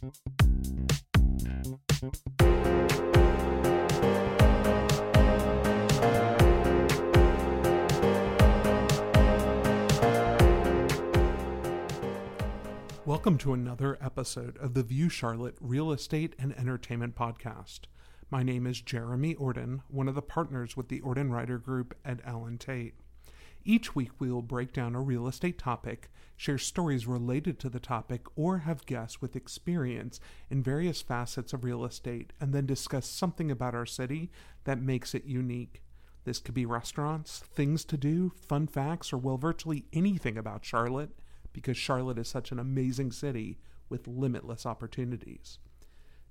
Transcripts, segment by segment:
Welcome to another episode of the View Charlotte Real Estate and Entertainment Podcast. My name is Jeremy Ordan, one of the partners with the Ordan Writer Group at Allen Tate. Each week, we will break down a real estate topic, share stories related to the topic, or have guests with experience in various facets of real estate, and then discuss something about our city that makes it unique. This could be restaurants, things to do, fun facts, or well, virtually anything about Charlotte because Charlotte is such an amazing city with limitless opportunities.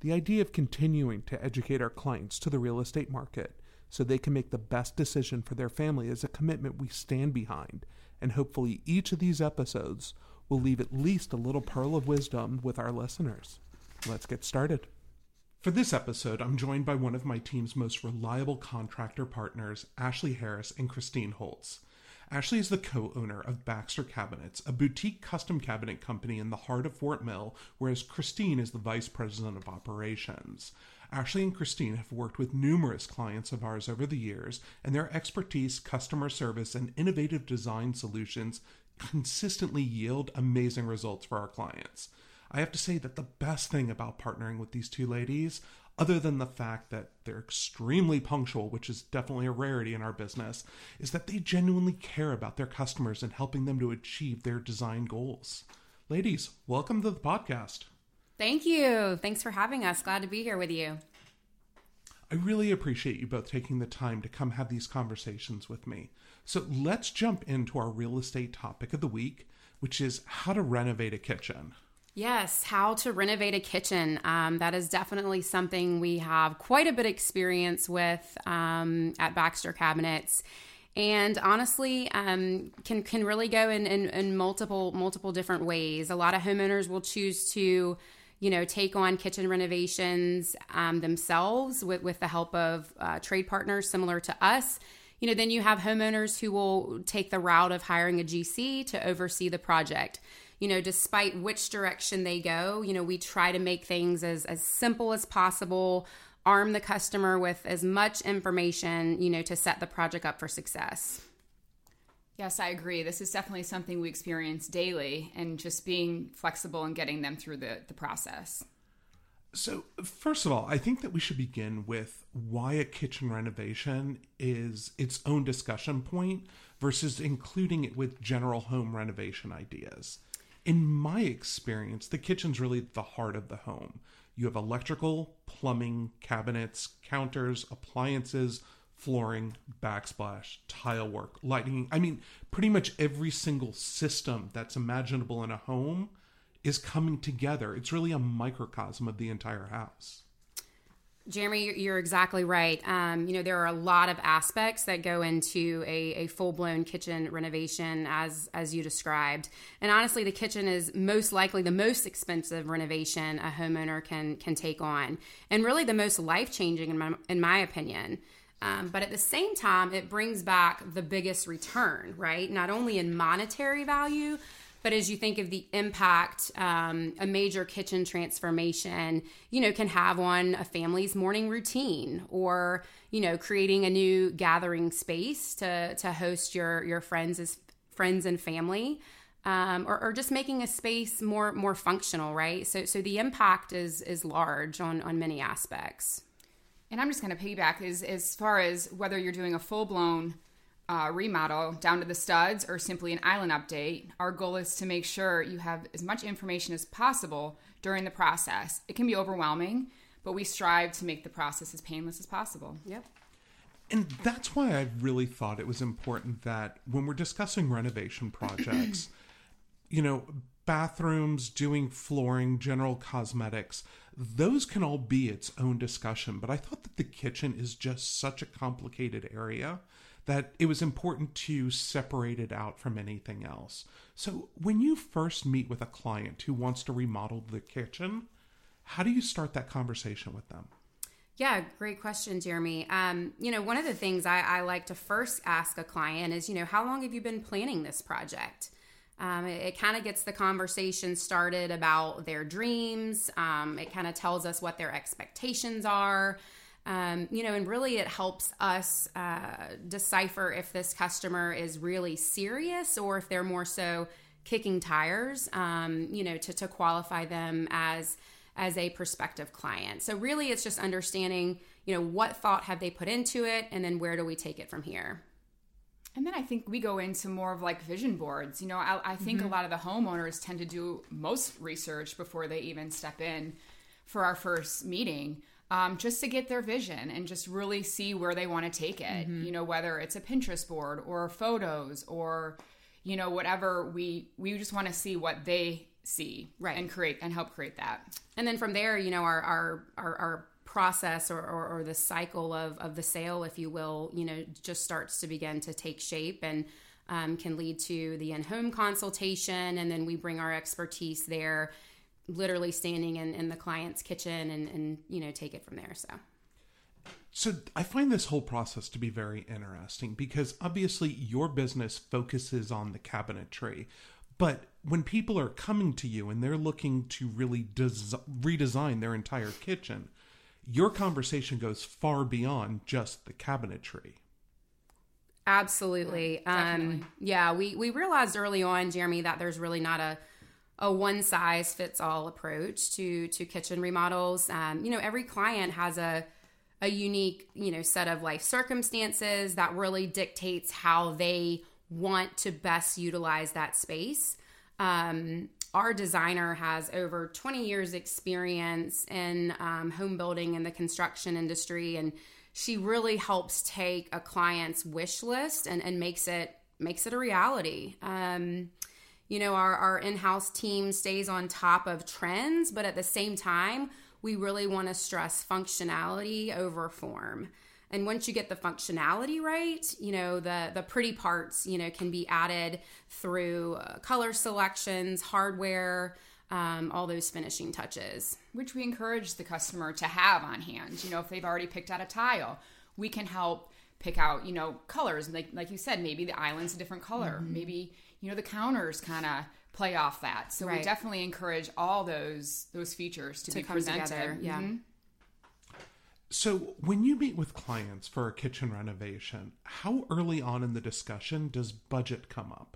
The idea of continuing to educate our clients to the real estate market so they can make the best decision for their family is a commitment we stand behind, and hopefully each of these episodes will leave at least a little pearl of wisdom with our listeners. Let's get started. For this episode, I'm joined by one of my team's most reliable contractor partners, Ashley Harris and Kristine Holtz. Ashley is the co owner of Baxter Cabinets, a boutique custom cabinet company in the heart of Fort Mill, whereas Kristine is the vice president of operations. Ashley and Kristine have worked with numerous clients of ours over the years, and their expertise, customer service, and innovative design solutions consistently yield amazing results for our clients. I have to say that the best thing about partnering with these two ladies other than the fact that they're extremely punctual, which is definitely a rarity in our business, is that they genuinely care about their customers and helping them to achieve their design goals. Ladies, welcome to the podcast. Thank you. Thanks for having us. Glad to be here with you. I really appreciate you both taking the time to come have these conversations with me. So let's jump into our real estate topic of the week, which is how to renovate a kitchen. Yes, how to renovate a kitchen. Um, that is definitely something we have quite a bit of experience with um, at Baxter Cabinets. And honestly, um, can can really go in, in, in multiple multiple different ways. A lot of homeowners will choose to, you know, take on kitchen renovations um, themselves with with the help of uh, trade partners similar to us you know, then you have homeowners who will take the route of hiring a GC to oversee the project you know, despite which direction they go, you know, we try to make things as, as simple as possible, arm the customer with as much information, you know, to set the project up for success. Yes, I agree. This is definitely something we experience daily and just being flexible and getting them through the, the process. So, first of all, I think that we should begin with why a kitchen renovation is its own discussion point versus including it with general home renovation ideas in my experience, the kitchen's really the heart of the home. You have electrical, plumbing, cabinets, counters, appliances, flooring, backsplash, tile work, lighting. I mean, pretty much every single system that's imaginable in a home is coming together. It's really a microcosm of the entire house. Jeremy, you're exactly right. Um, you know, there are a lot of aspects that go into a, a full blown kitchen renovation, as as you described. And honestly, the kitchen is most likely the most expensive renovation a homeowner can can take on, and really the most life changing, in my in my opinion. Um, but at the same time, it brings back the biggest return, right? Not only in monetary value, but as you think of the impact um, a major kitchen transformation, you know, can have on a family's morning routine, or you know, creating a new gathering space to to host your your friends as friends and family. Um, or, or, just making a space more more functional, right? So so the impact is is large on on many aspects. And I'm just going to piggyback as as far as whether you're doing a full blown uh, remodel down to the studs or simply an island update, our goal is to make sure you have as much information as possible during the process. It can be overwhelming, but we strive to make the process as painless as possible. Yep. And that's why I really thought it was important that when we're discussing renovation projects, you know, bathrooms, doing flooring, general cosmetics, those can all be its own discussion. But I thought that the kitchen is just such a complicated area that it was important to separate it out from anything else. So, when you first meet with a client who wants to remodel the kitchen, how do you start that conversation with them? Yeah, great question, Jeremy. Um, you know, one of the things I, I, like to first ask a client is, you know, how long have you been planning this project? Um, it, it kind of gets the conversation started about their dreams. Um, it kind of tells us what their expectations are. Um, you know, and really it helps us uh, decipher if this customer is really serious or if they're more so kicking tires, um, you know, to, to qualify them as as a prospective client. So really it's just understanding, you know, what thought have they put into it and then where do we take it from here? And then I think we go into more of like vision boards. You know, I, I think mm-hmm. a lot of the homeowners tend to do most research before they even step in for our first meeting. Um, just to get their vision and just really see where they want to take it. Mm-hmm. You know, whether it's a Pinterest board or photos or, you know, whatever we we just want to see what they see right and create and help create that. And then from there, you know, our our our, our process or, or, or, the cycle of, of the sale, if you will, you know, just starts to begin to take shape and um, can lead to the in-home consultation. And then we bring our expertise there, literally standing in, in the client's kitchen and, and, you know, take it from there. So. So I find this whole process to be very interesting because obviously your business focuses on the cabinetry, but when people are coming to you and they're looking to really des- redesign their entire kitchen, your conversation goes far beyond just the cabinetry. Absolutely. Yeah, um, yeah, we, we realized early on, Jeremy, that there's really not a, a one size fits all approach to, to kitchen remodels. Um, you know, every client has a, a unique, you know, set of life circumstances that really dictates how they want to best utilize that space. Um, our designer has over 20 years experience in um, home building and the construction industry and she really helps take a client's wish list and, and makes it makes it a reality. Um, you know our, our in-house team stays on top of trends but at the same time we really want to stress functionality over form and once you get the functionality right you know the the pretty parts you know can be added through uh, color selections hardware um, all those finishing touches which we encourage the customer to have on hand you know if they've already picked out a tile we can help pick out you know colors like like you said maybe the island's a different color mm-hmm. maybe you know the counters kind of play off that so right. we definitely encourage all those those features to, to be presented together. yeah mm-hmm. So, when you meet with clients for a kitchen renovation, how early on in the discussion does budget come up?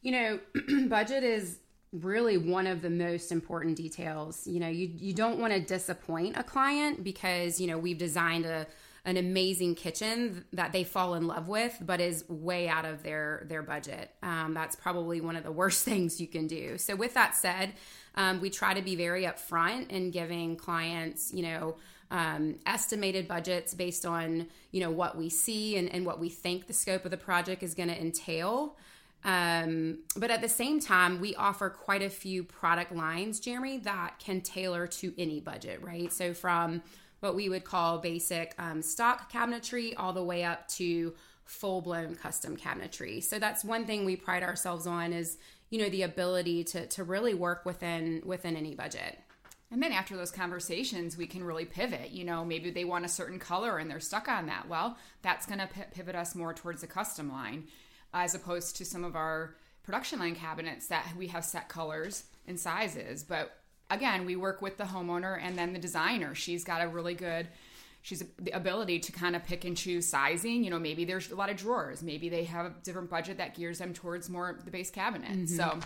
You know, budget is really one of the most important details. You know, you you don't want to disappoint a client because, you know, we've designed a an amazing kitchen that they fall in love with, but is way out of their their budget. Um, that's probably one of the worst things you can do. So, with that said, um, we try to be very upfront in giving clients, you know, um, estimated budgets based on you know what we see and, and what we think the scope of the project is going to entail. Um, but at the same time, we offer quite a few product lines, Jeremy, that can tailor to any budget, right? So from what we would call basic um, stock cabinetry all the way up to full blown custom cabinetry. So that's one thing we pride ourselves on is you know the ability to to really work within within any budget. And then after those conversations, we can really pivot. You know, maybe they want a certain color and they're stuck on that. Well, that's going to p- pivot us more towards the custom line as opposed to some of our production line cabinets that we have set colors and sizes. But again, we work with the homeowner and then the designer. She's got a really good she's the ability to kind of pick and choose sizing. You know, maybe there's a lot of drawers. Maybe they have a different budget that gears them towards more the base cabinet. Mm-hmm. So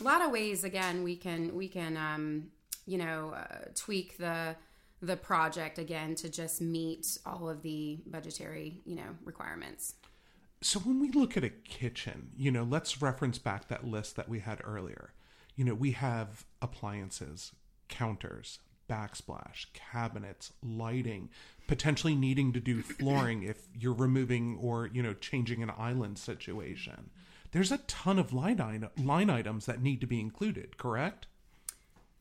a lot of ways again we can we can um you know, uh, tweak the the project again to just meet all of the budgetary, you know, requirements. So when we look at a kitchen, you know, let's reference back that list that we had earlier. You know, we have appliances, counters, backsplash, cabinets, lighting, potentially needing to do flooring if you're removing or, you know, changing an island situation. There's a ton of line, line items that need to be included, correct?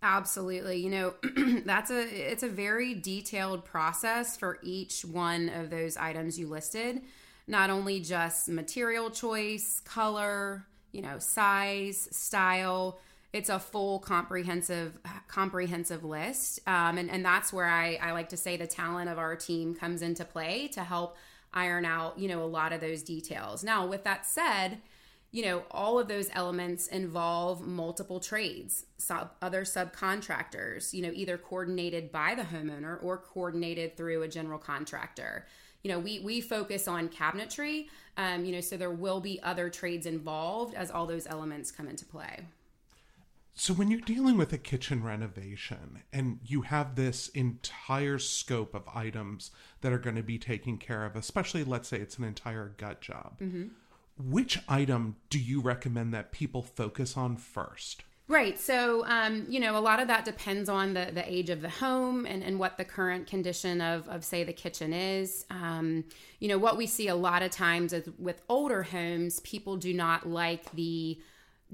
Absolutely. You know, that's a it's a very detailed process for each one of those items you listed. Not only just material choice, color, you know, size, style, it's a full comprehensive comprehensive list um, and, and that's where I, I like to say the talent of our team comes into play to help iron out you know a lot of those details now with that said you know, all of those elements involve multiple trades, sub, other subcontractors, you know, either coordinated by the homeowner or coordinated through a general contractor. You know, we, we focus on cabinetry, um, you know, so there will be other trades involved as all those elements come into play. So, when you're dealing with a kitchen renovation and you have this entire scope of items that are going to be taken care of, especially let's say it's an entire gut job, mm-hmm. Which item do you recommend that people focus on first? Right. So, um, you know, a lot of that depends on the, the age of the home and, and what the current condition of, of say, the kitchen is. Um, you know, what we see a lot of times is with older homes, people do not like the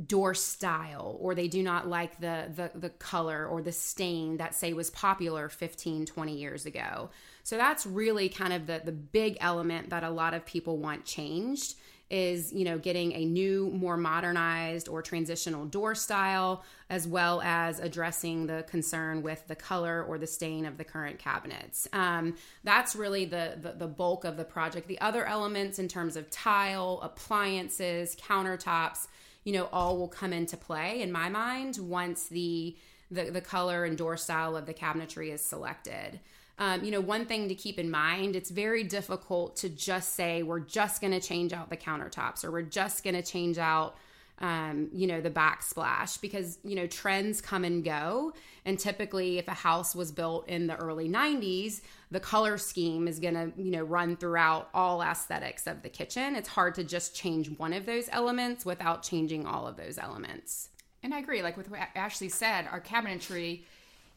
door style or they do not like the, the the color or the stain that say was popular 15 20 years ago so that's really kind of the the big element that a lot of people want changed is you know getting a new more modernized or transitional door style as well as addressing the concern with the color or the stain of the current cabinets um, that's really the, the the bulk of the project the other elements in terms of tile appliances countertops you know, all will come into play in my mind once the the, the color and door style of the cabinetry is selected. Um, you know, one thing to keep in mind, it's very difficult to just say we're just going to change out the countertops or we're just going to change out um, you know, the backsplash because, you know, trends come and go. And typically, if a house was built in the early 90s, the color scheme is going to, you know, run throughout all aesthetics of the kitchen. It's hard to just change one of those elements without changing all of those elements. And I agree. Like with what Ashley said, our cabinetry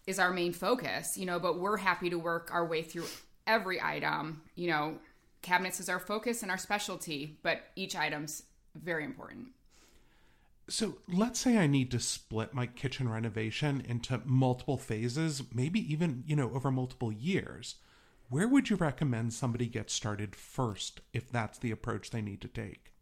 is our main focus, you know, but we're happy to work our way through every item. You know, cabinets is our focus and our specialty, but each item's very important. So let's say I need to split my kitchen renovation into multiple phases, maybe even, you know, over multiple years. Where would you recommend somebody get started first if that's the approach they need to take?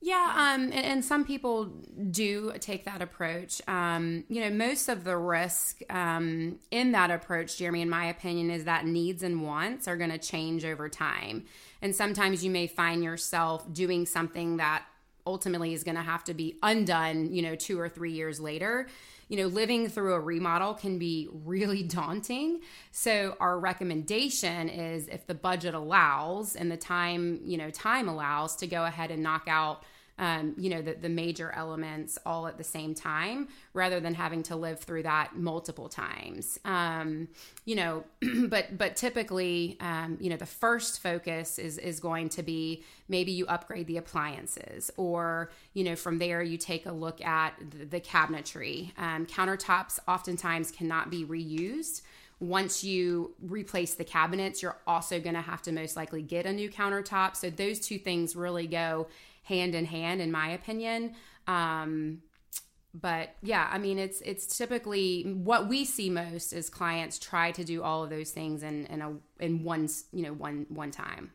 Yeah, um, and, and, some people do take that approach. Um, you know, most of the risk um, in that approach, Jeremy, in my opinion, is that needs and wants are going to change over time. And sometimes you may find yourself doing something that ultimately is going to have to be undone, you know, two or three years later. You know, living through a remodel can be really daunting. So, our recommendation is if the budget allows and the time, you know, time allows to go ahead and knock out um, you know, the, the major elements all at the same time rather than having to live through that multiple times. Um, you know, but but typically, um, you know, the first focus is is going to be maybe you upgrade the appliances, or you know, from there you take a look at the, the cabinetry. Um, countertops oftentimes cannot be reused once you replace the cabinets, you're also going to have to most likely get a new countertop. So those two things really go hand in hand, in my opinion. Um, but yeah, I mean, it's it's typically what we see most is clients try to do all of those things in in a in one you know one one time.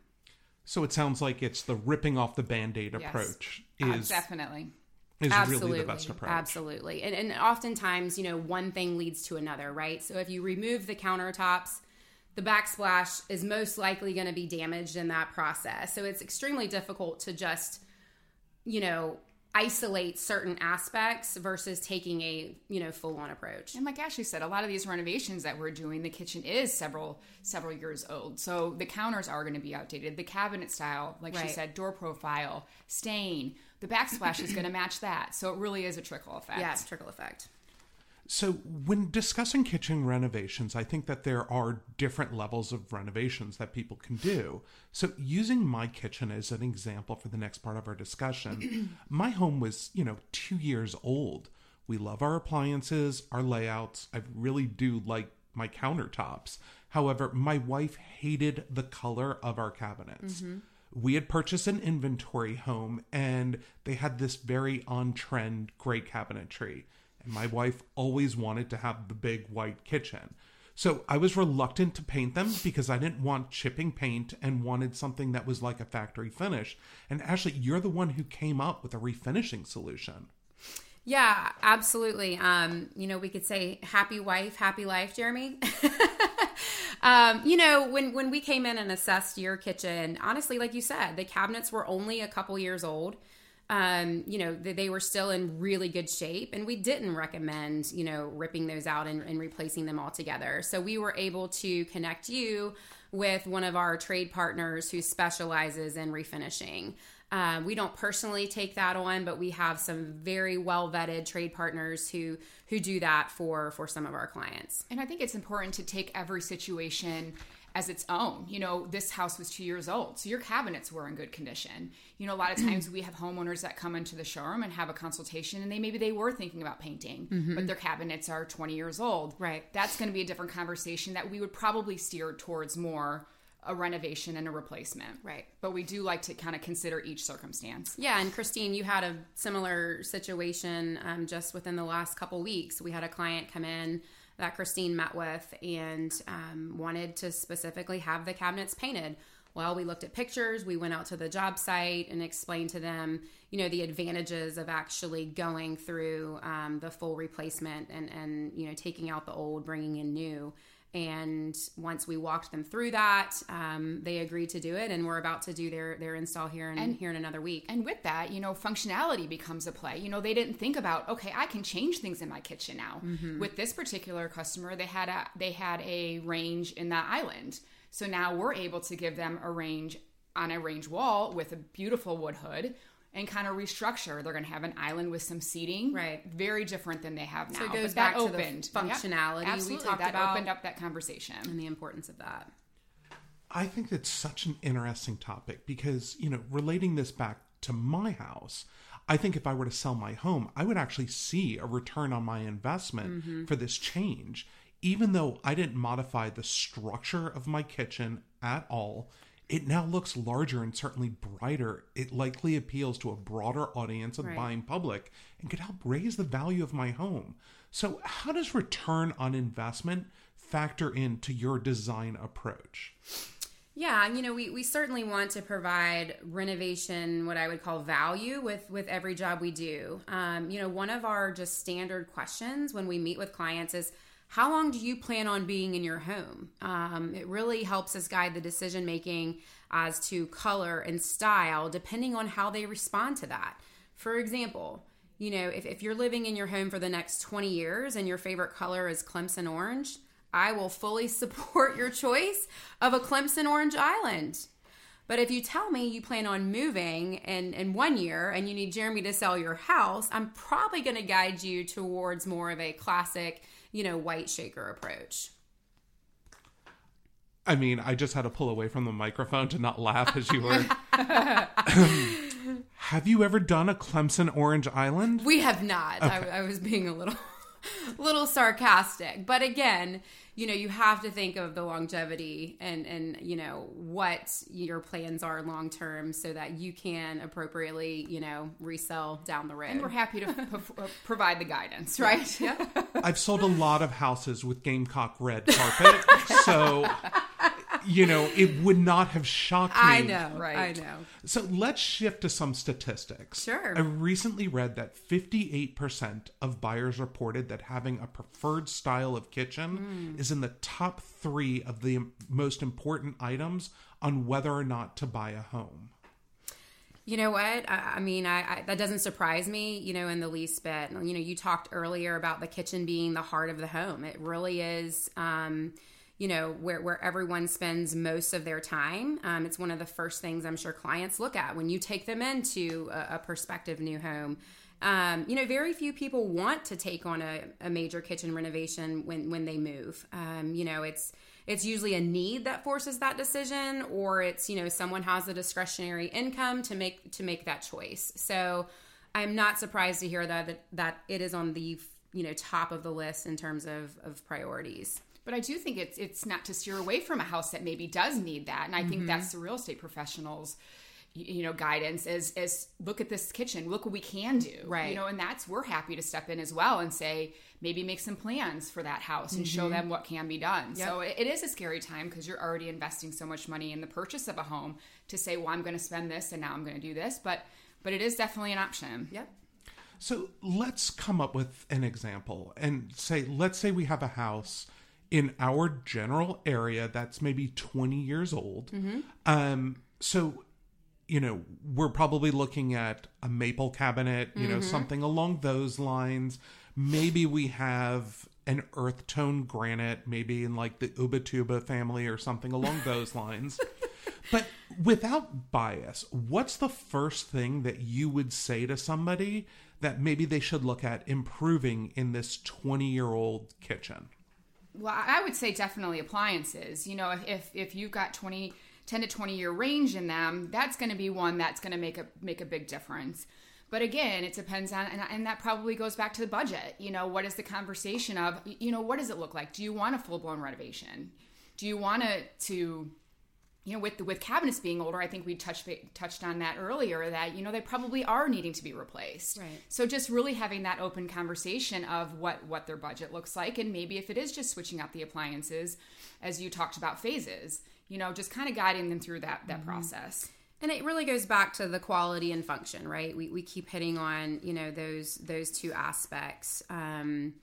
So it sounds like it's the ripping off the band-aid yes. approach uh, is uh, definitely is absolutely, really the best approach. Absolutely. And, and oftentimes, you know, one thing leads to another, right? So if you remove the countertops, the backsplash is most likely going to be damaged in that process. So it's extremely difficult to just you know, isolate certain aspects versus taking a you know full on approach. And like ashley said a lot of these renovations that we're doing the kitchen is several several years old. So the counters are going to be outdated. The cabinet style like right. she said door profile stain the backsplash is going to match that. So it really is a trickle effect. Yes trickle effect so, when discussing kitchen renovations, I think that there are different levels of renovations that people can do. So, using my kitchen as an example for the next part of our discussion, my home was, you know, two years old. We love our appliances, our layouts. I really do like my countertops. However, my wife hated the color of our cabinets. Mm-hmm. We had purchased an inventory home and they had this very on trend gray cabinetry and my wife always wanted to have the big white kitchen. So I was reluctant to paint them because I didn't want chipping paint and wanted something that was like a factory finish. And Ashley, you're the one who came up with a refinishing solution. Yeah, absolutely. Um, you know, we could say happy wife, happy life, Jeremy. um, you know, when when we came in and assessed your kitchen, honestly, like you said, the cabinets were only a couple years old. Um, you know, they, they were still in really good shape, and we didn't recommend, you know, ripping those out and, and replacing them all together. So we were able to connect you with one of our trade partners who specializes in refinishing. Um, we don't personally take that on, but we have some very well vetted trade partners who who do that for for some of our clients. And I think it's important to take every situation as its own. You know, this house was two years old, so your cabinets were in good condition. You know, a lot of times we have homeowners that come into the showroom and have a consultation, and they maybe they were thinking about painting, mm-hmm. but their cabinets are 20 years old. Right. That's going to be a different conversation that we would probably steer towards more a renovation and a replacement. Right. But we do like to kind of consider each circumstance. Yeah. And Kristine, you had a similar situation um, just within the last couple weeks. We had a client come in that Kristine met with and um, wanted to specifically have the cabinets painted. Well, we looked at pictures, we went out to the job site and explained to them, you know, the advantages of actually going through um, the full replacement and, and, you know, taking out the old, bringing in new. And once we walked them through that, um, they agreed to do it, and we're about to do their their install here in and, here in another week. And with that, you know, functionality becomes a play. You know, they didn't think about okay, I can change things in my kitchen now. Mm-hmm. With this particular customer, they had a they had a range in that island, so now we're able to give them a range on a range wall with a beautiful wood hood and kind of restructure. They're going to have an island with some seating, right? Very different than they have now. So it goes but back to opened. the functionality yep. we talked that about. Opened up that conversation and the importance of that. I think that's such an interesting topic because you know, relating this back to my house. I think if I were to sell my home, I would actually see a return on my investment mm-hmm. for this change. Even though I didn't modify the structure of my kitchen at all, it now looks larger and certainly brighter. It likely appeals to a broader audience of right. buying public and could help raise the value of my home. So, how does return on investment factor into your design approach? Yeah, you know, we, we certainly want to provide renovation, what I would call value with with every job we do. Um, you know, one of our just standard questions when we meet with clients is, how long do you plan on being in your home? Um, it really helps us guide the decision making as to color and style depending on how they respond to that. For example, you know, if, if you're living in your home for the next 20 years and your favorite color is Clemson orange, I will fully support your choice of a Clemson orange island. But if you tell me you plan on moving in, in one year and you need Jeremy to sell your house, I'm probably going to guide you towards more of a classic you know, white shaker approach. I mean, I just had to pull away from the microphone to not laugh as you were. have you ever done a Clemson Orange Island? We have not. Okay. I, I was being a little, little sarcastic, but again, you know you have to think of the longevity and and you know what your plans are long term so that you can appropriately you know resell down the road and we're happy to p- uh, provide the guidance right? Yeah. I've sold a lot of houses with gamecock red carpet so you know, it would not have shocked me. I know, right? I know. So let's shift to some statistics. Sure. I recently read that 58% of buyers reported that having a preferred style of kitchen mm. is in the top three of the most important items on whether or not to buy a home. You know what? I, I mean, I, I, that doesn't surprise me. You know, in the least bit. You know, you talked earlier about the kitchen being the heart of the home. It really is. Um, you know where, where everyone spends most of their time. Um, it's one of the first things i'm sure clients look at when you take them into a, a prospective new home. Um, you know very few people want to take on a, a major kitchen renovation when when they move. Um, you know it's it's usually a need that forces that decision or it's you know someone has a discretionary income to make to make that choice. So i'm not surprised to hear that that, that it is on the you know top of the list in terms of of priorities but I do think it's it's not to steer away from a house that maybe does need that, and I mm-hmm. think that's the real estate professionals you know guidance is is look at this kitchen look what we can do. Right. you know and that's we're happy to step in as well and say maybe make some plans for that house and mm-hmm. show them what can be done. Yep. so it, it is a scary time because you're already investing so much money in the purchase of a home to say well i'm going to spend this and now i'm going to do this. But but it is definitely an option. Yep. So let's come up with an example and say let's say we have a house in our general area that's maybe 20 years old. Mm-hmm. Um, so, you know, we're probably looking at a maple cabinet, you know, something along those lines. Maybe we have an earth tone granite, maybe in like the Ubatuba family or something along those lines. But without bias, what's the first thing that you would say to somebody that maybe they should look at improving in this 20 year old kitchen? Well, I would say definitely appliances. You know, if if, you've got 20, 10 to 20 year range in them, that's going to be one that's going to make a make a big difference. But again, it depends on, and, and that probably goes back to the budget. You know, what is the conversation of, you know, what does it look like? Do you want a full blown renovation? Do you want to, to you know, with with cabinets being older, I think we touched touched on that earlier. That you know they probably are needing to be replaced. Right. So just really having that open conversation of what what their budget looks like, and maybe if it is just switching out the appliances, as you talked about phases, you know, just kind of guiding them through that that process. And it really goes back to the quality and function, right? We, we keep hitting on, you know, those those two aspects. Um,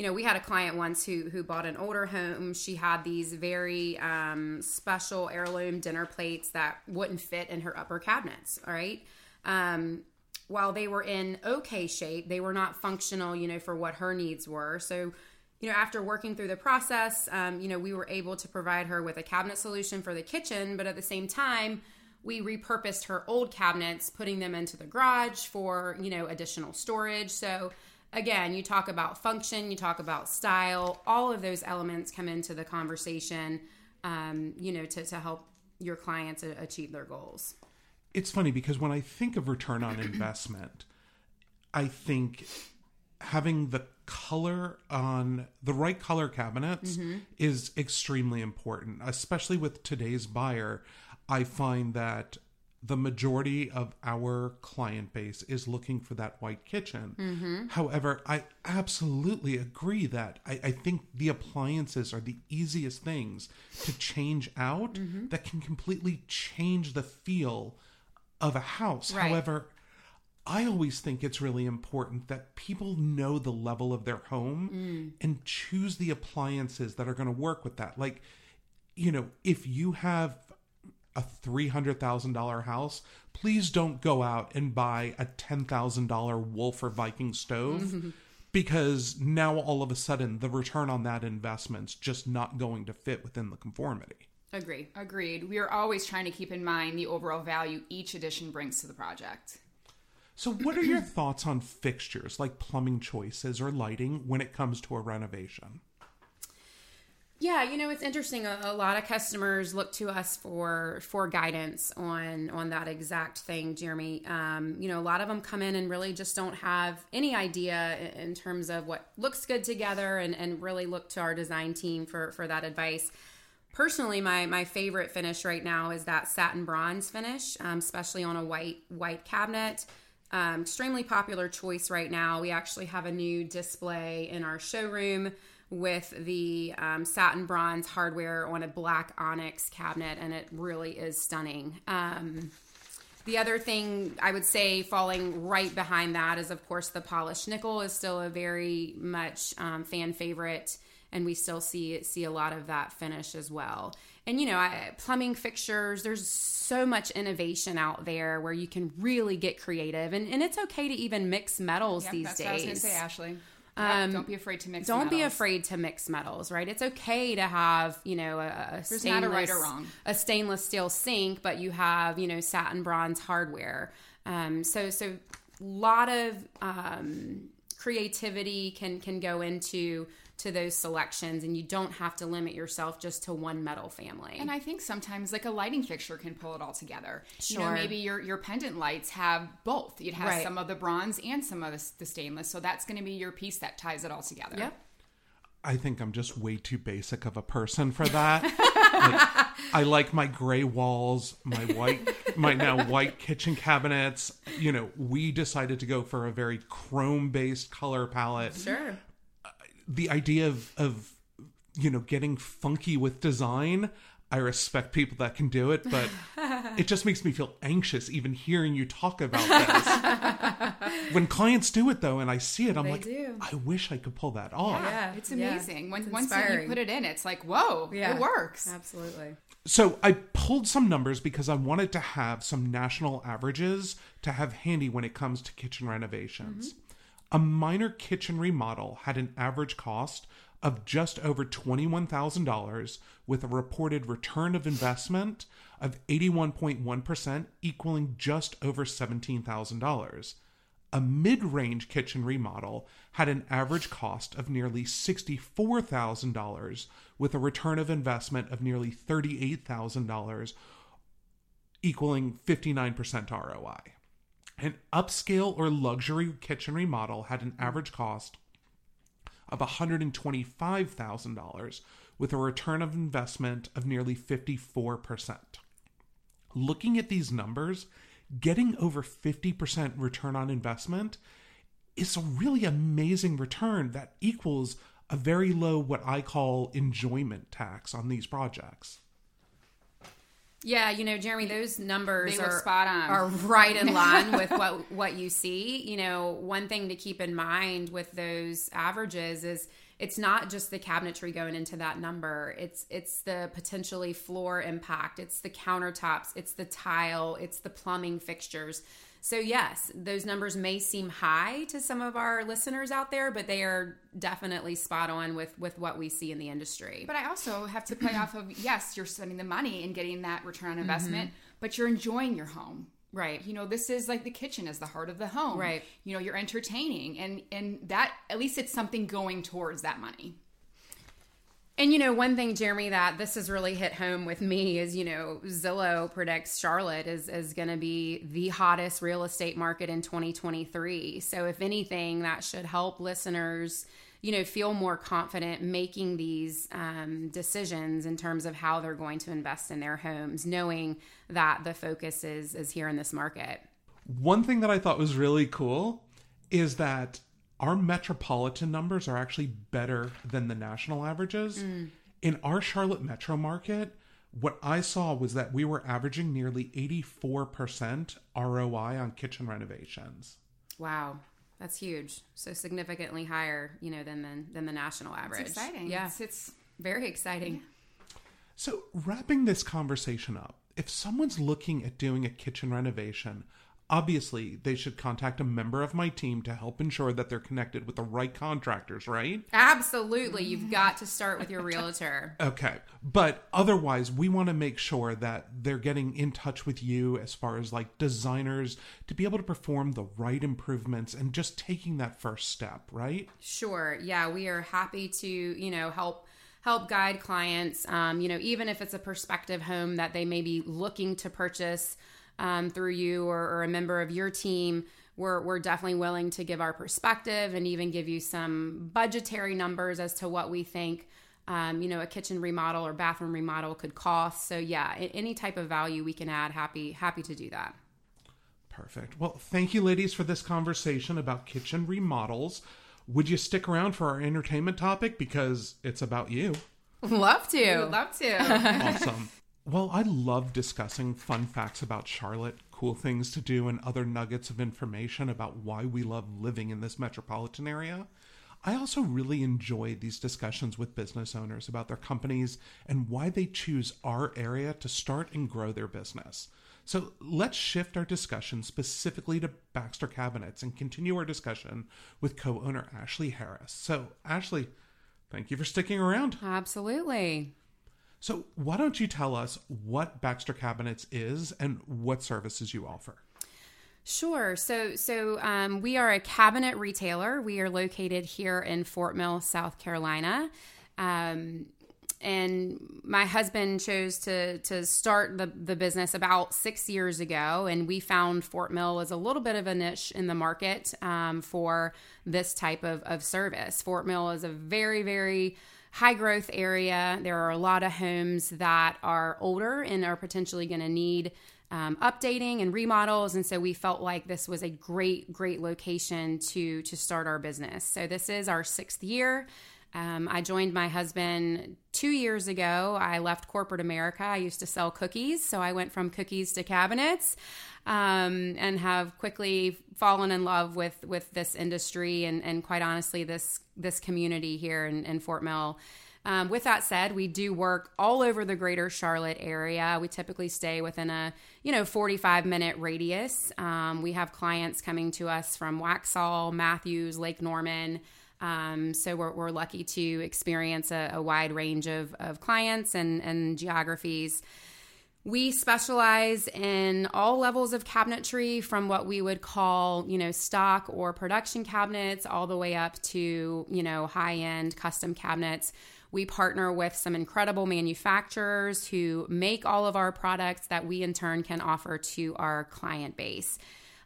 you know, we had a client once who who bought an older home. She had these very um, special heirloom dinner plates that wouldn't fit in her upper cabinets. All right. Um, while they were in okay shape, they were not functional, you know, for what her needs were. So, you know, after working through the process, um, you know, we were able to provide her with a cabinet solution for the kitchen, but at the same time, we repurposed her old cabinets, putting them into the garage for, you know, additional storage. So, again, you talk about function, you talk about style, all of those elements come into the conversation, um, you know, to, to help your clients achieve their goals. It's funny because when I think of return on investment, I think having the color on the right color cabinets is extremely important, especially with today's buyer. I find that the majority of our client base is looking for that white kitchen. Mm-hmm. However, I absolutely agree that I, I think the appliances are the easiest things to change out mm-hmm. that can completely change the feel of a house. Right. However, I always think it's really important that people know the level of their home mm. and choose the appliances that are going to work with that. Like, you know, if you have a $300,000 house, please don't go out and buy a $10,000 Wolf or Viking stove because now all of a sudden the return on that investment's just not going to fit within the conformity. Agree. Agreed. We are always trying to keep in mind the overall value each addition brings to the project. So, what are your thoughts on fixtures like plumbing choices or lighting when it comes to a renovation? Yeah, you know it's interesting. A, a lot of customers look to us for for guidance on on that exact thing, Jeremy. Um, you know, a lot of them come in and really just don't have any idea in, in terms of what looks good together, and and really look to our design team for for that advice. Personally, my my favorite finish right now is that satin bronze finish, um, especially on a white white cabinet. Um, extremely popular choice right now. We actually have a new display in our showroom with the um, satin bronze hardware on a black onyx cabinet, and it really is stunning. Um, the other thing I would say falling right behind that is, of course, the polished nickel is still a very much um, fan favorite, and we still see see a lot of that finish as well. And you know, I, plumbing fixtures, there's so much innovation out there where you can really get creative, and, and it's okay to even mix metals Yep, these days. what I was going to say, Ashley. Yep, don't be afraid to mix. Don't be metals. afraid to mix metals, right? It's okay to have, you know, a, a There's stainless, not a right or wrong. a stainless steel sink, but you have, you know, satin bronze hardware. Um, so, so lot of um, creativity can can go into to those selections, and you don't have to limit yourself just to one metal family. And I think sometimes like a lighting fixture can pull it all together. You know, Sure. maybe your your pendant lights have both. It has Right. some of the bronze and some of the, the stainless. So that's going to be your piece that ties it all together. yep. I think I'm just way too basic of a person for that. Like, I like my gray walls, my white, my now white kitchen cabinets. You know, we decided to go for a very chrome based color palette. Sure. The idea of, of, you know, getting funky with design, I respect people that can do it, but it just makes me feel anxious even hearing you talk about this. when clients do it though, and I see it, I'm They like, do. I wish I could pull that off. Yeah, It's yeah. amazing. When, It's once you put it in, it's like, whoa, Yeah. it works. Absolutely. So I pulled some numbers because I wanted to have some national averages to have handy when it comes to kitchen renovations. Mm-hmm. A minor kitchen remodel had an average cost of just over $21,000 with a reported return of investment of 81.1%, equaling just over $17,000. A mid range kitchen remodel had an average cost of nearly $64,000 with a return of investment of nearly $38,000, equaling 59% ROI. An upscale or luxury kitchen remodel had an average cost of $125,000 with a return of investment of nearly 54%. Looking at these numbers, getting over 50% return on investment is a really amazing return that equals a very low, what I call enjoyment tax on these projects. Yeah, you know, Jeremy, those numbers They are spot on. are right in line with what what you see. You know, one thing to keep in mind with those averages is it's not just the cabinetry going into that number. It's it's the potentially floor impact. It's the countertops. It's the tile. It's the plumbing fixtures. So yes, those numbers may seem high to some of our listeners out there, but they are definitely spot on with with what we see in the industry. But I also have to play off of yes, you're spending the money and getting that return on Mm-hmm. investment, but you're enjoying your home. right. You know, this is like the kitchen is the heart of the home. Right. You know, you're entertaining and and that at least it's something going towards that money. And you know, one thing, Jeremy, that this has really hit home with me is, you know, Zillow predicts Charlotte is is going to be the hottest real estate market in 2023. So, if anything, that should help listeners, you know, feel more confident making these um, decisions in terms of how they're going to invest in their homes, knowing that the focus is is here in this market. One thing that I thought was really cool is that our metropolitan numbers are actually better than the national averages. Mm. In our Charlotte metro market, what I saw was that we were averaging nearly 84% ROI on kitchen renovations. Wow. That's huge. So significantly higher, you know, than the, than the national average. It's exciting. Yeah. It's, it's Very exciting. So, wrapping this conversation up, if someone's looking at doing a kitchen renovation, obviously they should contact a member of my team to help ensure that they're connected with the right contractors, right? Absolutely. You've got to start with your realtor. Okay. But otherwise, we want to make sure that they're getting in touch with you as far as like designers to be able to perform the right improvements and just taking that first step, right? Sure. Yeah, we are happy to, you know, help help guide clients um, you know, even if it's a prospective home that they may be looking to purchase um, through you or, or a member of your team. We're, we're definitely willing to give our perspective and even give you some budgetary numbers as to what we think um, you know, a kitchen remodel or bathroom remodel could cost. So yeah, any type of value we can add, happy happy to do that. Perfect. Well, thank you, ladies, for this conversation about kitchen remodels. Would you stick around for our entertainment topic because it's about you? Love we to. would love to. Awesome. Well, I love discussing fun facts about Charlotte, cool things to do, and other nuggets of information about why we love living in this metropolitan area. I also really enjoy these discussions with business owners about their companies and why they choose our area to start and grow their business. So let's shift our discussion specifically to Baxter Cabinets and continue our discussion with co owner Ashley Harris. So, Ashley, thank you for sticking around. Absolutely. So, why don't you tell us what Baxter Cabinets is and what services you offer? Sure. So, so um, we are a cabinet retailer. We are located here in Fort Mill, South Carolina. Um, and my husband chose to to start the, the business about six years ago, and we found Fort Mill as a little bit of a niche in the market um, for this type of, of service. Fort Mill is a very, very high growth area. There are a lot of homes that are older and are potentially going to need um, updating and remodels, and so we felt like this was a great, great location to to start our business. So this is our sixth year. Um, I joined my husband two years ago. I left corporate America. I used to sell cookies, so I went from cookies to cabinets, um, and have quickly fallen in love with with this industry and, and quite honestly this this community here in, in Fort Mill. Um, with that said, we do work all over the greater Charlotte area. We typically stay within a you know 45 minute radius. Um, we have clients coming to us from Waxhaw, Matthews, Lake Norman. Um, so we're, we're, lucky to experience a, a wide range of, of clients and, and geographies. We specialize in all levels of cabinetry from what we would call, you know, stock or production cabinets all the way up to, you know, high end custom cabinets. We partner with some incredible manufacturers who make all of our products that we in turn can offer to our client base.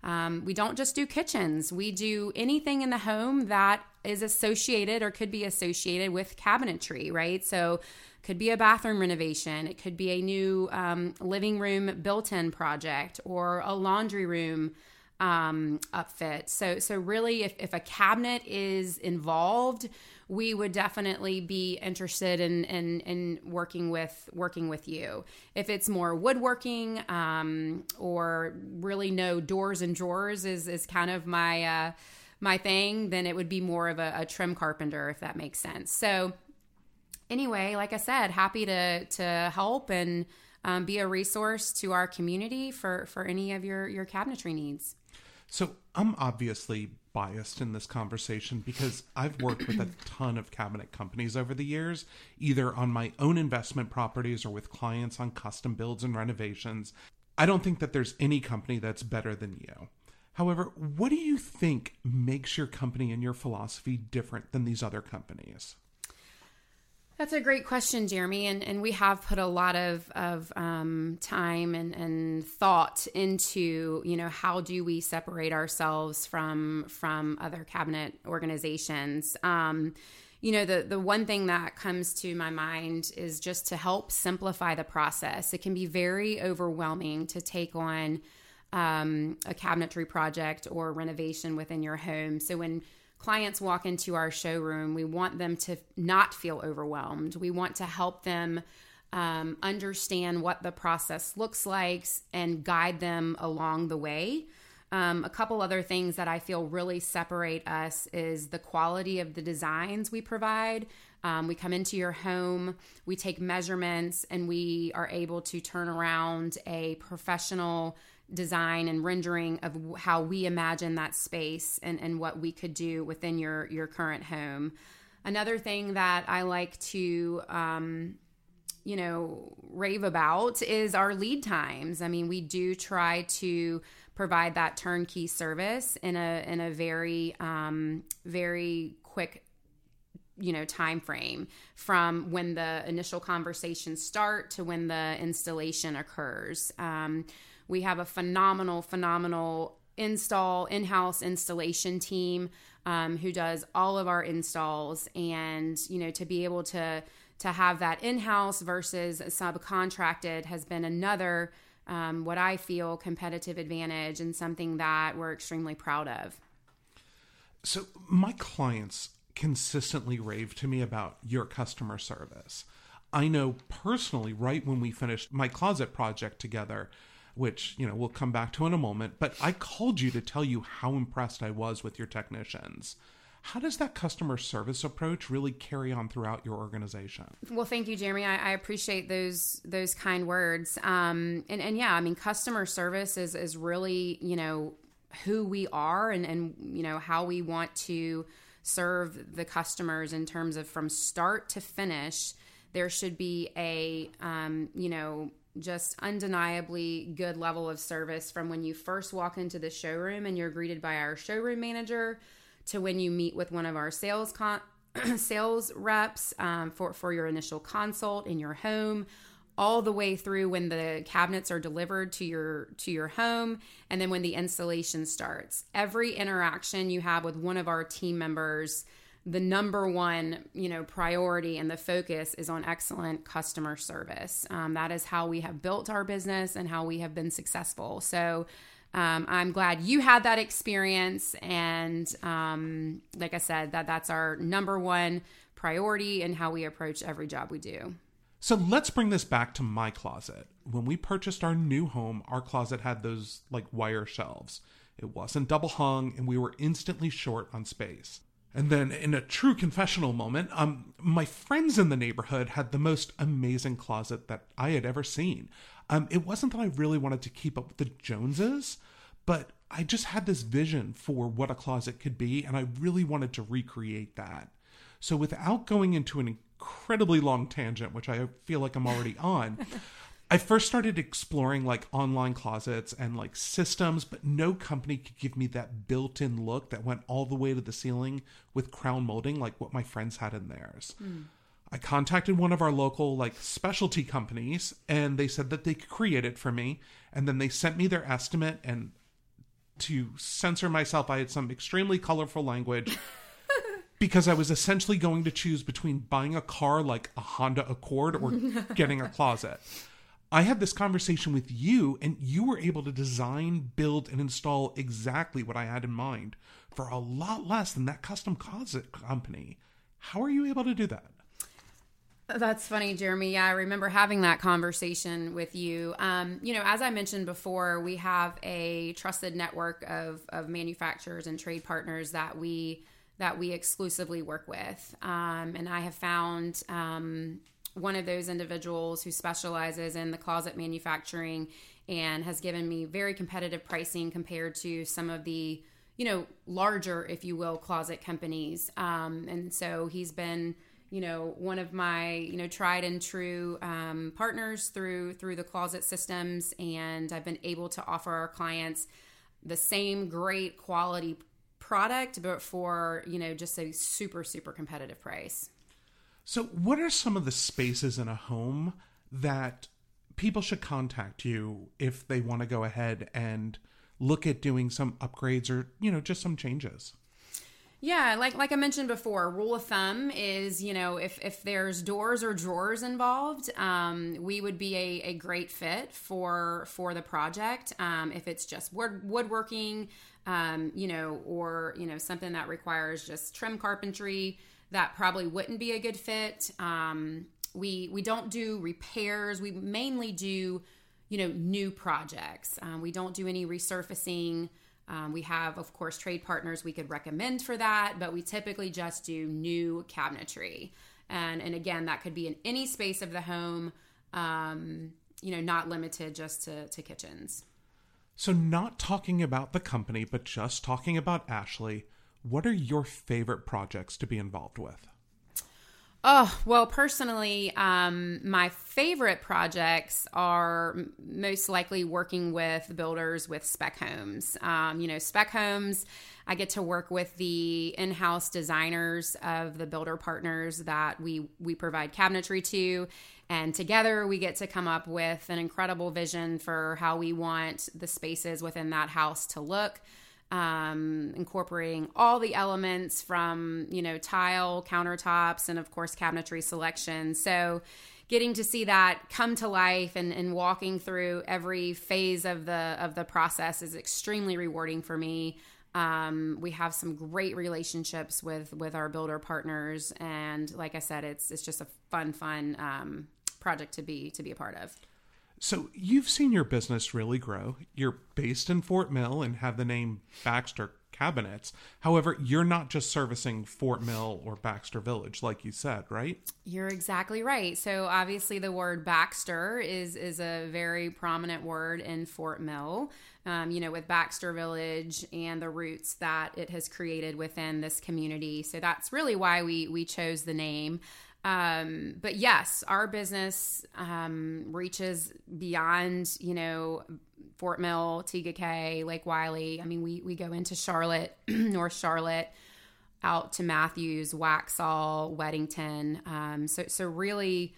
Um, we don't just do kitchens, we do anything in the home that is associated or could be associated with cabinetry, right? So, could be a bathroom renovation, it could be a new um, living room built in project or a laundry room um, upfit. So, so really, if, if a cabinet is involved, we would definitely be interested in, in, in working with working with you. If it's more woodworking um, or really no doors and drawers is is kind of my uh, my thing, then it would be more of a, a trim carpenter, if that makes sense. So anyway, like I said, happy to to help and um, be a resource to our community for for any of your your cabinetry needs. So I'm obviously biased in this conversation because I've worked with a ton of cabinet companies over the years, either on my own investment properties or with clients on custom builds and renovations. I don't think that there's any company that's better than you. However, what do you think makes your company and your philosophy different than these other companies? That's a great question, Jeremy. And, and we have put a lot of, of um, time and, and thought into, you know, how do we separate ourselves from from other cabinet organizations? Um, you know, the, the one thing that comes to my mind is just to help simplify the process. It can be very overwhelming to take on um, a cabinetry project or renovation within your home. So when clients walk into our showroom, we want them to not feel overwhelmed. We want to help them um, understand what the process looks like and guide them along the way. Um, a couple other things that I feel really separate us is the quality of the designs we provide. Um, we come into your home, we take measurements, and we are able to turn around a professional design and rendering of how we imagine that space and, and what we could do within your your current home. Another thing that I like to um, you know rave about is our lead times. I mean, we do try to provide that turnkey service in a in a very um, very quick you know time frame from when the initial conversations start to when the installation occurs um, we have a phenomenal, phenomenal install in-house installation team um, who does all of our installs, and you know to be able to to have that in-house versus subcontracted has been another um, what I feel competitive advantage and something that we're extremely proud of. So my clients consistently rave to me about your customer service. I know personally, right when we finished my closet project together, which you know we'll come back to in a moment. But I called you to tell you how impressed I was with your technicians. How does that customer service approach really carry on throughout your organization? Well, thank you, Jeremy. I, I appreciate those those kind words. Um, and and yeah, I mean, customer service is is really you know who we are and and you know how we want to serve the customers in terms of from start to finish. There should be a um, you know just undeniably good level of service from when you first walk into the showroom and you're greeted by our showroom manager to when you meet with one of our sales con- sales reps um, for for your initial consult in your home all the way through when the cabinets are delivered to your to your home and then when the installation starts. Every interaction you have with one of our team members the number one you know priority and the focus is on excellent customer service um, that is how we have built our business and how we have been successful so um, i'm glad you had that experience and um, like i said that that's our number one priority and how we approach every job we do. So let's bring this back to my closet. When we purchased our new home, our closet had those like wire shelves. It wasn't double hung, and we were instantly short on space. And then, in a true confessional moment, um, my friends in the neighborhood had the most amazing closet that I had ever seen. Um, it wasn't that I really wanted to keep up with the Joneses, but I just had this vision for what a closet could be, and I really wanted to recreate that. So, without going into an incredibly long tangent, which I feel like I'm already on. I first started exploring like online closets and like systems, but no company could give me that built in look that went all the way to the ceiling with crown molding like what my friends had in theirs. Mm. I contacted one of our local like specialty companies and they said that they could create it for me. And then they sent me their estimate and to censor myself, I had some extremely colorful language because I was essentially going to choose between buying a car like a Honda Accord or getting a closet. I had this conversation with you, and you were able to design, build, and install exactly what I had in mind for a lot less than that custom closet company. How are you able to do that? That's funny, Jeremy. Yeah, I remember having that conversation with you. Um, you know, as I mentioned before, we have a trusted network of, of manufacturers and trade partners that we that we exclusively work with. Um, and I have found um, one of those individuals who specializes in the closet manufacturing and has given me very competitive pricing compared to some of the you know larger if you will closet companies um, and so he's been you know one of my you know tried and true um, partners through through the closet systems and i've been able to offer our clients the same great quality product, but for, you know, just a super, super competitive price. So, what are some of the spaces in a home that people should contact you if they want to go ahead and look at doing some upgrades or, you know, just some changes? Yeah, like like I mentioned before, rule of thumb is you know if if there's doors or drawers involved, um, we would be a, a great fit for for the project. Um, if it's just wood woodworking, um, you know, or you know something that requires just trim carpentry, that probably wouldn't be a good fit. Um, we we don't do repairs. We mainly do you know new projects. Um, we don't do any resurfacing. Um, we have, of course, trade partners we could recommend for that, but we typically just do new cabinetry. And, and again, that could be in any space of the home, um, you know, not limited just to, to kitchens. So, not talking about the company, but just talking about Ashley, what are your favorite projects to be involved with? Oh, well, personally, um, my favorite projects are most likely working with builders with spec homes. Um, you know, spec homes, I get to work with the in house designers of the builder partners that we, we provide cabinetry to. And together we get to come up with an incredible vision for how we want the spaces within that house to look um, incorporating all the elements from you know tile countertops and of course cabinetry selection. So getting to see that come to life and, and walking through every phase of the of the process is extremely rewarding for me. Um, we have some great relationships with with our builder partners. And like i said it's it's just a fun fun um, project to be to be a part of so you've seen your business really grow. You're based in Fort Mill and have the name Baxter Cabinets. However, you're not just servicing Fort Mill or Baxter Village, like you said, right? You're exactly right. So obviously, the word Baxter is is a very prominent word in Fort Mill. Um, you know, with Baxter Village and the roots that it has created within this community. So that's really why we we chose the name. Um, but yes, our business um, reaches beyond, you know, Fort Mill, Tega Cay, Lake Wylie. I mean, we, we go into Charlotte, North Charlotte, out to Matthews, Waxhaw, Weddington. Um, so, so really,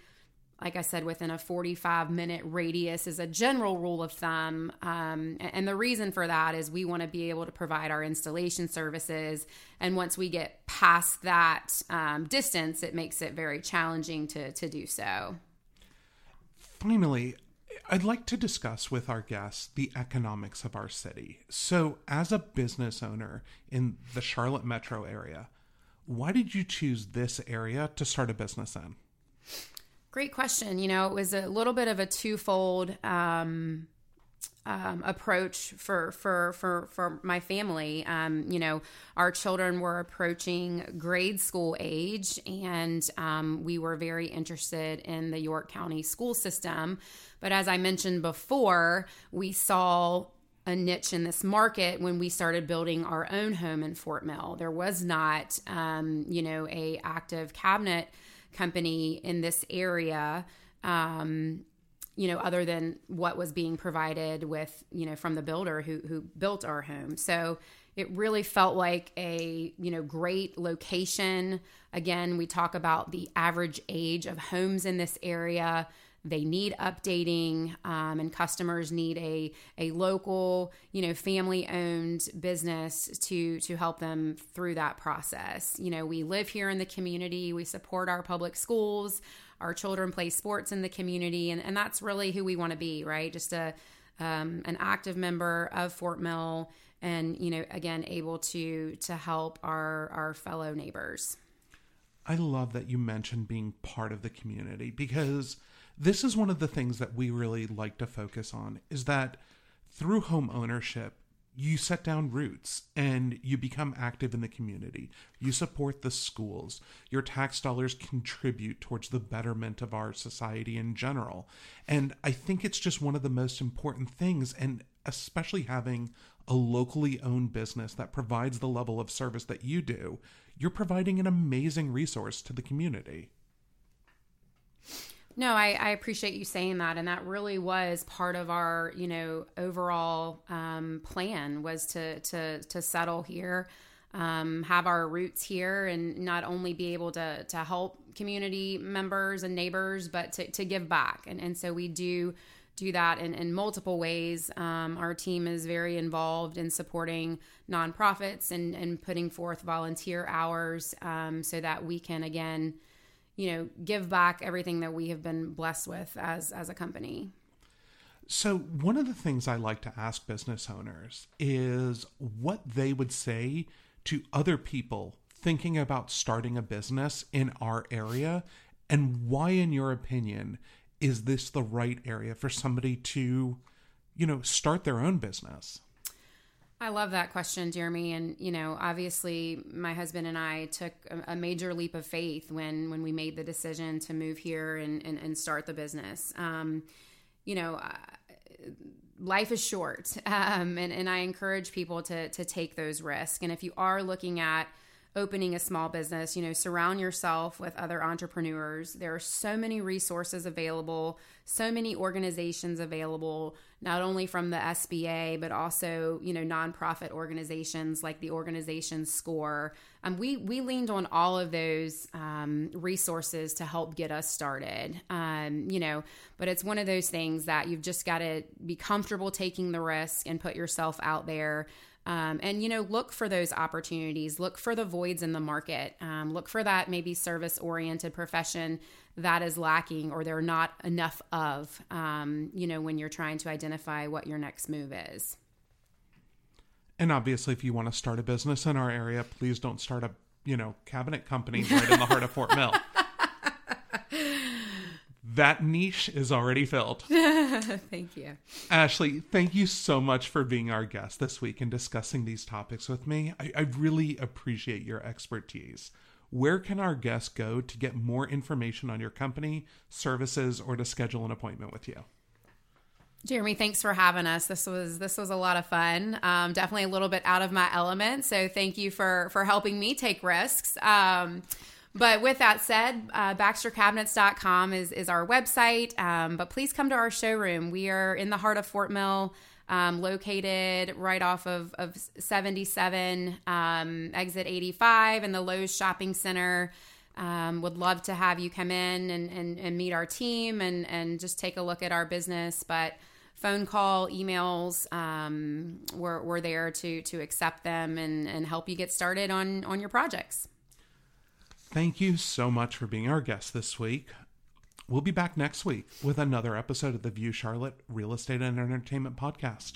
like I said, within a 45 minute radius is a general rule of thumb. Um, and the reason for that is we want to be able to provide our installation services. And once we get past that um, distance, it makes it very challenging to, to do so. Finally, I'd like to discuss with our guests the economics of our city. So, as a business owner in the Charlotte metro area, Why did you choose this area to start a business in? Great question. You know, it was a little bit of a twofold um, um, approach for for for for my family. Um, you know, our children were approaching grade school age, and um, we were very interested in the York County school system. But as I mentioned before, we saw a niche in this market when we started building our own home in Fort Mill. There was not, um, you know, a active cabinet company in this area. Um, you know, other than what was being provided with, you know, from the builder who who built our home. So it really felt like a, you know, great location. Again, we talk about the average age of homes in this area. They need updating, um, and customers need a a local, you know, family owned business to to help them through that process. You know, we live here in the community. We support our public schools our children play sports in the community and, and that's really who we want to be right just a um, an active member of fort mill and you know again able to to help our our fellow neighbors i love that you mentioned being part of the community because this is one of the things that we really like to focus on is that through home ownership you set down roots and you become active in the community. You support the schools. Your tax dollars contribute towards the betterment of our society in general. And I think it's just one of the most important things, and especially having a locally owned business that provides the level of service that you do, you're providing an amazing resource to the community. No, I, I, appreciate you saying that, and that really was part of our, you know, overall um, plan was to to to settle here, um, have our roots here, and not only be able to to help community members and neighbors, but to, to give back, and and so we do do that in, in multiple ways. Um, our team is very involved in supporting nonprofits and and putting forth volunteer hours um, so that we can again you know give back everything that we have been blessed with as as a company. So one of the things i like to ask business owners is what they would say to other people thinking about starting a business in our area and why in your opinion is this the right area for somebody to you know start their own business I love that question, Jeremy. And you know, obviously, my husband and I took a, major leap of faith when when we made the decision to move here and and, and start the business. Um, you know. Uh, life is short um, and, and i encourage people to, to take those risks and if you are looking at opening a small business, you know, surround yourself with other entrepreneurs. There are so many resources available, so many organizations available, not only from the SBA, but also, you know, nonprofit organizations like the organization SCORE. Um, we, we leaned on all of those um, resources to help get us started, um, you know, but it's one of those things that you've just got to be comfortable taking the risk and put yourself out there. Um, and you know look for those opportunities. Look for the voids in the market. Um, look for that maybe service oriented profession that is lacking or there are not enough of um, you know when you're trying to identify what your next move is. And obviously if you want to start a business in our area please don't start a you know cabinet company right in the heart of fort mill that niche is already filled. thank you. Ashley, thank you so much for being our guest this week and discussing these topics with me. I, I, really appreciate your expertise. Where can our guests go to get more information on your company, services, or to schedule an appointment with you? Jeremy, thanks for having us. This was this was a lot of fun. Um, definitely a little bit out of my element. So thank you for for helping me take risks. Um, but with that said, uh, BaxterCabinets.com is, is our website. Um, but please come to our showroom. We are in the heart of Fort Mill, um, located right off of, of 77, um, exit 85 in the Lowe's Shopping Center. Um, would love to have you come in and, and, and meet our team and, and just take a look at our business. But phone call, emails, um, we're, we're there to, to accept them and, and help you get started on, on your projects. Thank you so much for being our guest this week. We'll be back next week with another episode of the View Charlotte Real Estate and Entertainment Podcast.